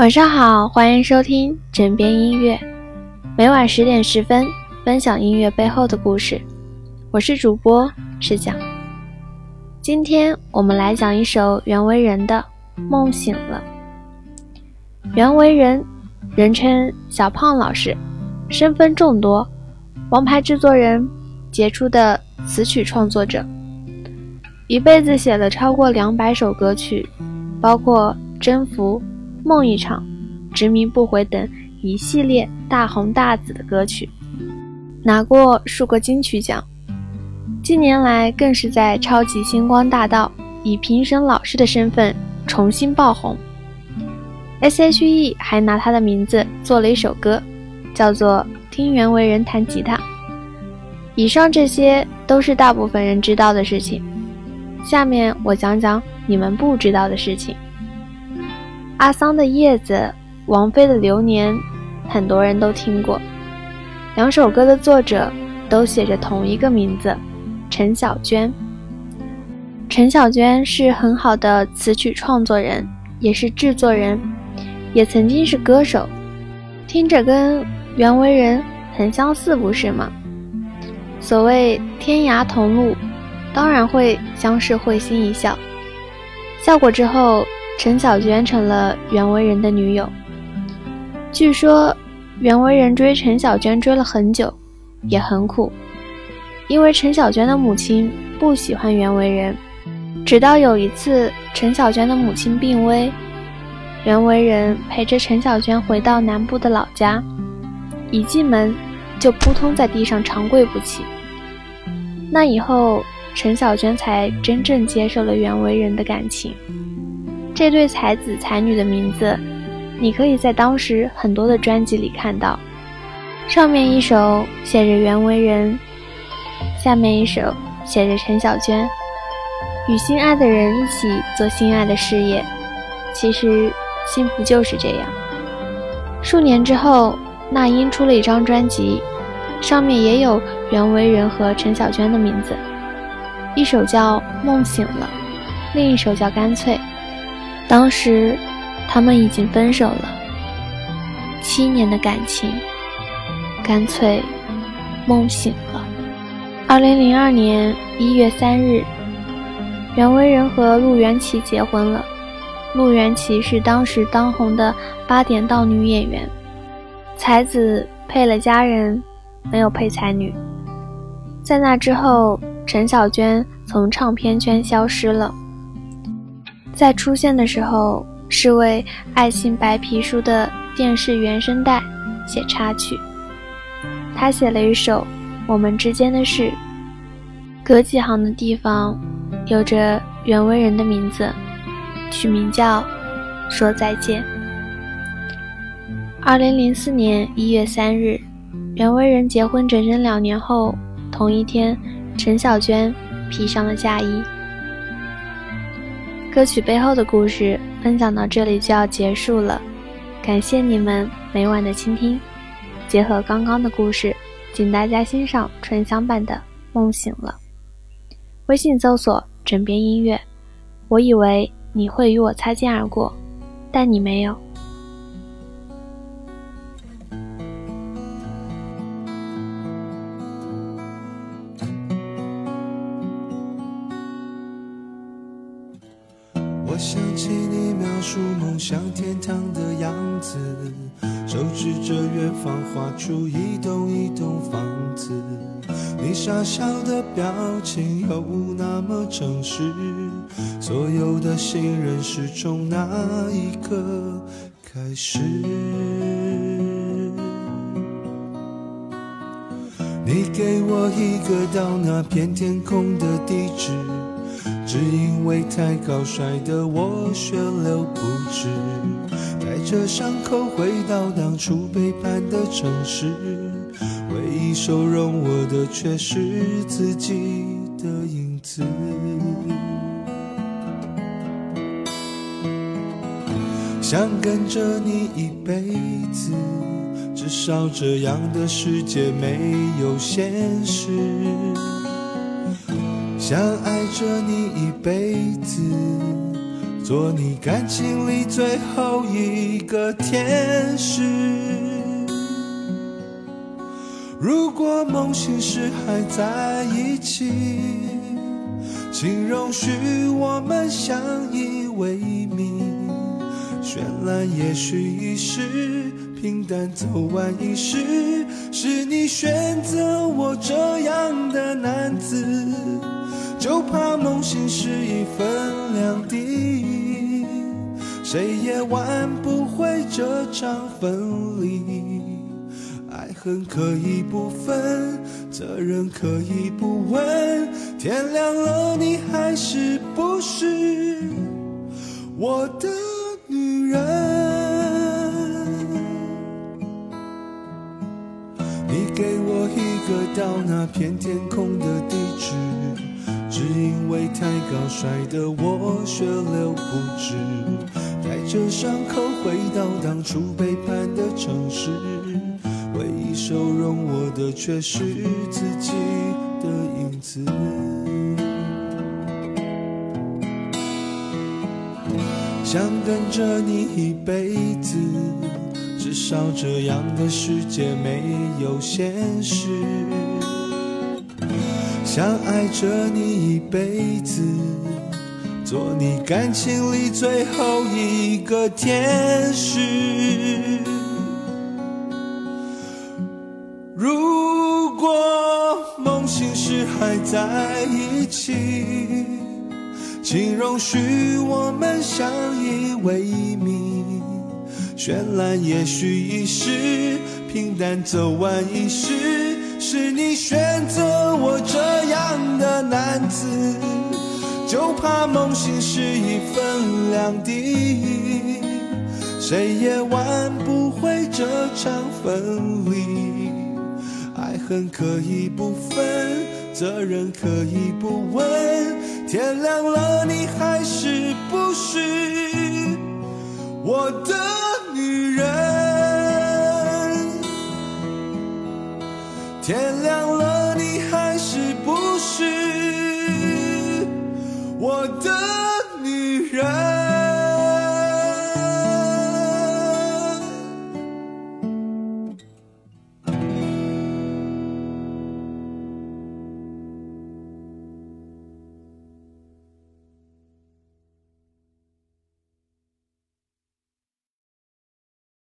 晚上好，欢迎收听枕边音乐，每晚十点十分分享音乐背后的故事。我是主播石讲，今天我们来讲一首袁惟仁的《梦醒了》。袁惟仁，人称小胖老师，身份众多，王牌制作人，杰出的词曲创作者，一辈子写了超过两百首歌曲，包括《征服》。梦一场，执迷不悔等一系列大红大紫的歌曲，拿过数个金曲奖。近年来更是在超级星光大道以评审老师的身份重新爆红。S.H.E 还拿他的名字做了一首歌，叫做《听袁惟仁弹吉他》。以上这些都是大部分人知道的事情，下面我讲讲你们不知道的事情。阿桑的叶子，王菲的流年，很多人都听过。两首歌的作者都写着同一个名字，陈小娟。陈小娟是很好的词曲创作人，也是制作人，也曾经是歌手。听着跟袁惟仁很相似，不是吗？所谓天涯同路，当然会相视会心一笑。笑过之后。陈小娟成了袁惟仁的女友。据说袁惟仁追陈小娟追了很久，也很苦，因为陈小娟的母亲不喜欢袁惟仁。直到有一次，陈小娟的母亲病危，袁惟仁陪着陈小娟回到南部的老家，一进门就扑通在地上长跪不起。那以后，陈小娟才真正接受了袁惟仁的感情。这对才子才女的名字，你可以在当时很多的专辑里看到。上面一首写着袁惟仁，下面一首写着陈小娟，与心爱的人一起做心爱的事业。其实幸福就是这样。数年之后，那英出了一张专辑，上面也有袁惟仁和陈小娟的名字，一首叫《梦醒了》，另一首叫《干脆》。当时，他们已经分手了。七年的感情，干脆梦醒了。二零零二年一月三日，袁惟仁和陆元琪结婚了。陆元琪是当时当红的八点档女演员，才子配了佳人，没有配才女。在那之后，陈小娟从唱片圈消失了。在出现的时候，是为《爱情白皮书》的电视原声带写插曲。他写了一首《我们之间的事》，隔几行的地方有着袁惟仁的名字，取名叫《说再见》。二零零四年一月三日，袁惟仁结婚整整两年后，同一天，陈小娟披上了嫁衣。歌曲背后的故事分享到这里就要结束了，感谢你们每晚的倾听。结合刚刚的故事，请大家欣赏纯享版的《梦醒了》。微信搜索“枕边音乐”。我以为你会与我擦肩而过，但你没有。想起你描述梦想天堂的样子，手指着远方画出一栋一栋房子。你傻笑的表情又那么诚实，所有的信任是从那一刻开始。你给我一个到那片天空的地址。只因为太高，摔得我血流不止，带着伤口回到当初背叛的城市，唯一收容我的却是自己的影子。想跟着你一辈子，至少这样的世界没有现实。想爱着你一辈子，做你感情里最后一个天使。如果梦醒时还在一起，请容许我们相依为命。绚烂也许一时，平淡走完一世。是你选择我这样的男子，就怕梦醒时已分两地，谁也挽不回这场分离。爱恨可以不分，责任可以不问，天亮了你还是不是我的女人？你给我一个到那片天空的地址，只因为太高摔得我血流不止，带着伤口回到当初背叛的城市，唯一收容我的却是自己的影子。想跟着你一辈子。至少这样的世界没有现实。想爱着你一辈子，做你感情里最后一个天使。如果梦醒时还在一起，请容许我们相依为命。绚烂也许一时，平淡走完一世。是你选择我这样的男子，就怕梦醒时已分两地，谁也挽不回这场分离。爱恨可以不分，责任可以不问，天亮了你还是不是我的女人？天亮了。